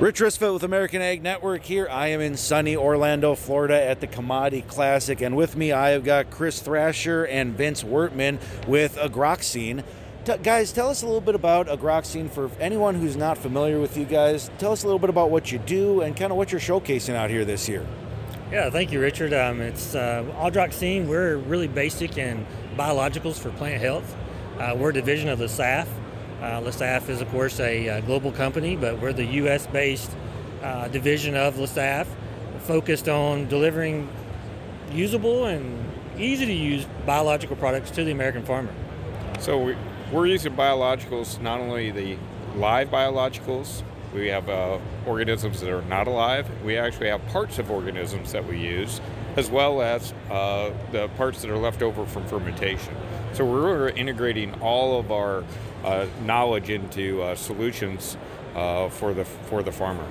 Rich Risfeld with American Ag Network here. I am in sunny Orlando, Florida at the Commodity Classic, and with me I have got Chris Thrasher and Vince Wertman with Agrauxine. T- guys, tell us a little bit about Agrauxine for anyone who's not familiar with you guys. Tell us a little bit about what you do and kind of what you're showcasing out here this year. Yeah, thank you, Richard. Um, it's uh, Agrauxine. We're really basic in biologicals for plant health. Uh, we're a division of Lesaffre, uh, is, of course, a uh, global company, but we're the U.S. based uh, division of Lesaffre, focused on delivering usable and easy to use biological products to the American farmer. So we, we're using biologicals, not only the live biologicals, we have uh, organisms that are not alive. We actually have parts of organisms that we use, as well as uh, the parts that are left over from fermentation. So we're integrating all of our uh, knowledge into uh, solutions uh, for the for the farmer.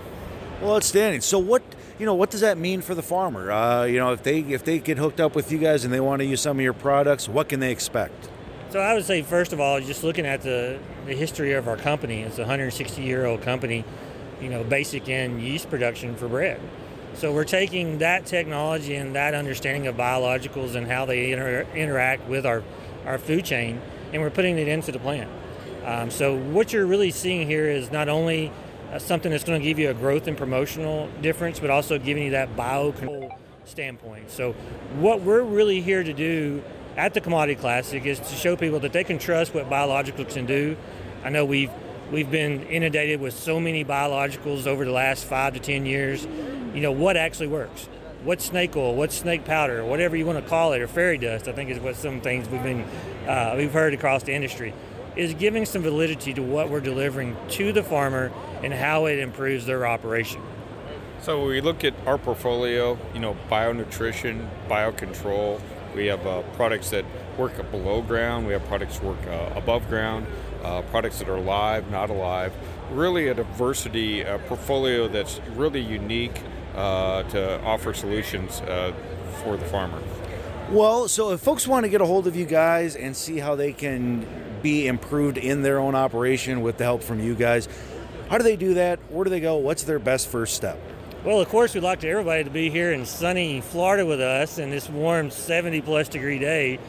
Well, outstanding. So what you know, what does that mean for the farmer? Uh, you know, if they if they get hooked up with you guys and they want to use some of your products, what can they expect? So I would say, first of all, just looking at the, the history of our company, it's a 160 year old company, you know, basic in yeast production for bread. So we're taking that technology and that understanding of biologicals and how they inter- interact with our, our food chain, and we're putting it into the plant. Um, so what you're really seeing here is not only uh, something that's going to give you a growth and promotional difference, but also giving you that biocontrol standpoint. So what we're really here to do at the Commodity Classic is to show people that they can trust what biologicals can do. I know we've we've been inundated with so many biologicals over the last five to ten years. You know what actually works. What snake oil? what snake powder? Whatever you want to call it, or fairy dust. I think is what some things we've been uh, we've heard across the industry is giving some validity to what we're delivering to the farmer and how it improves their operation. So we look at our portfolio, you know, bionutrition, biocontrol. We have uh, products that work below ground. We have products work uh, above ground. Uh, products that are alive, not alive. Really a diversity uh, portfolio that's really unique uh, to offer solutions uh, for the farmer. Well, so if folks want to get a hold of you guys and see how they can be improved in their own operation with the help from you guys. How do they do that? Where do they go? What's their best first step? Well, of course, we'd like to everybody to be here in sunny Florida with us in this warm 70 plus degree day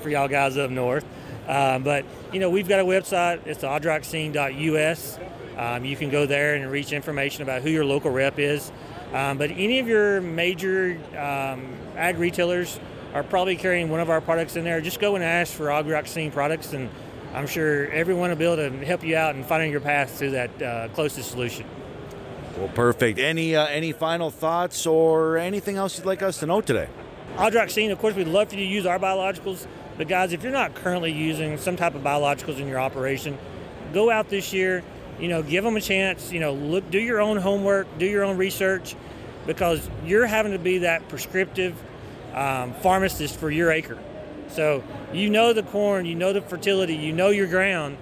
for y'all guys up north. Um, but, you know, we've got a website. It's agrauxine.us. Um, you can go there and reach information about who your local rep is. Um, but any of your major um, ag retailers are probably carrying one of our products in there. Just go and ask for Agrauxine products and I'm sure everyone will be able to help you out in finding your path to that uh, closest solution. Well, perfect. Any uh, any final thoughts or anything else you'd like us to know today? Agrauxine, of course, we'd love for you to use our biologicals. But guys, if you're not currently using some type of biologicals in your operation, go out this year. You know, give them a chance. You know, look, do your own homework, do your own research, because you're having to be that prescriptive um, pharmacist for your acre. So you know the corn, you know the fertility, you know your ground.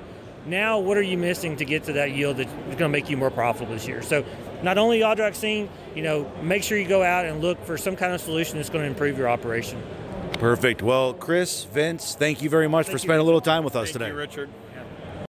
Now, what are you missing to get to that yield that's going to make you more profitable this year? So, not only Agrauxine, you know, make sure you go out and look for some kind of solution that's going to improve your operation. Perfect. Well, Chris, Vince, thank you very much thank for spending a little time with us thank today. You, Richard.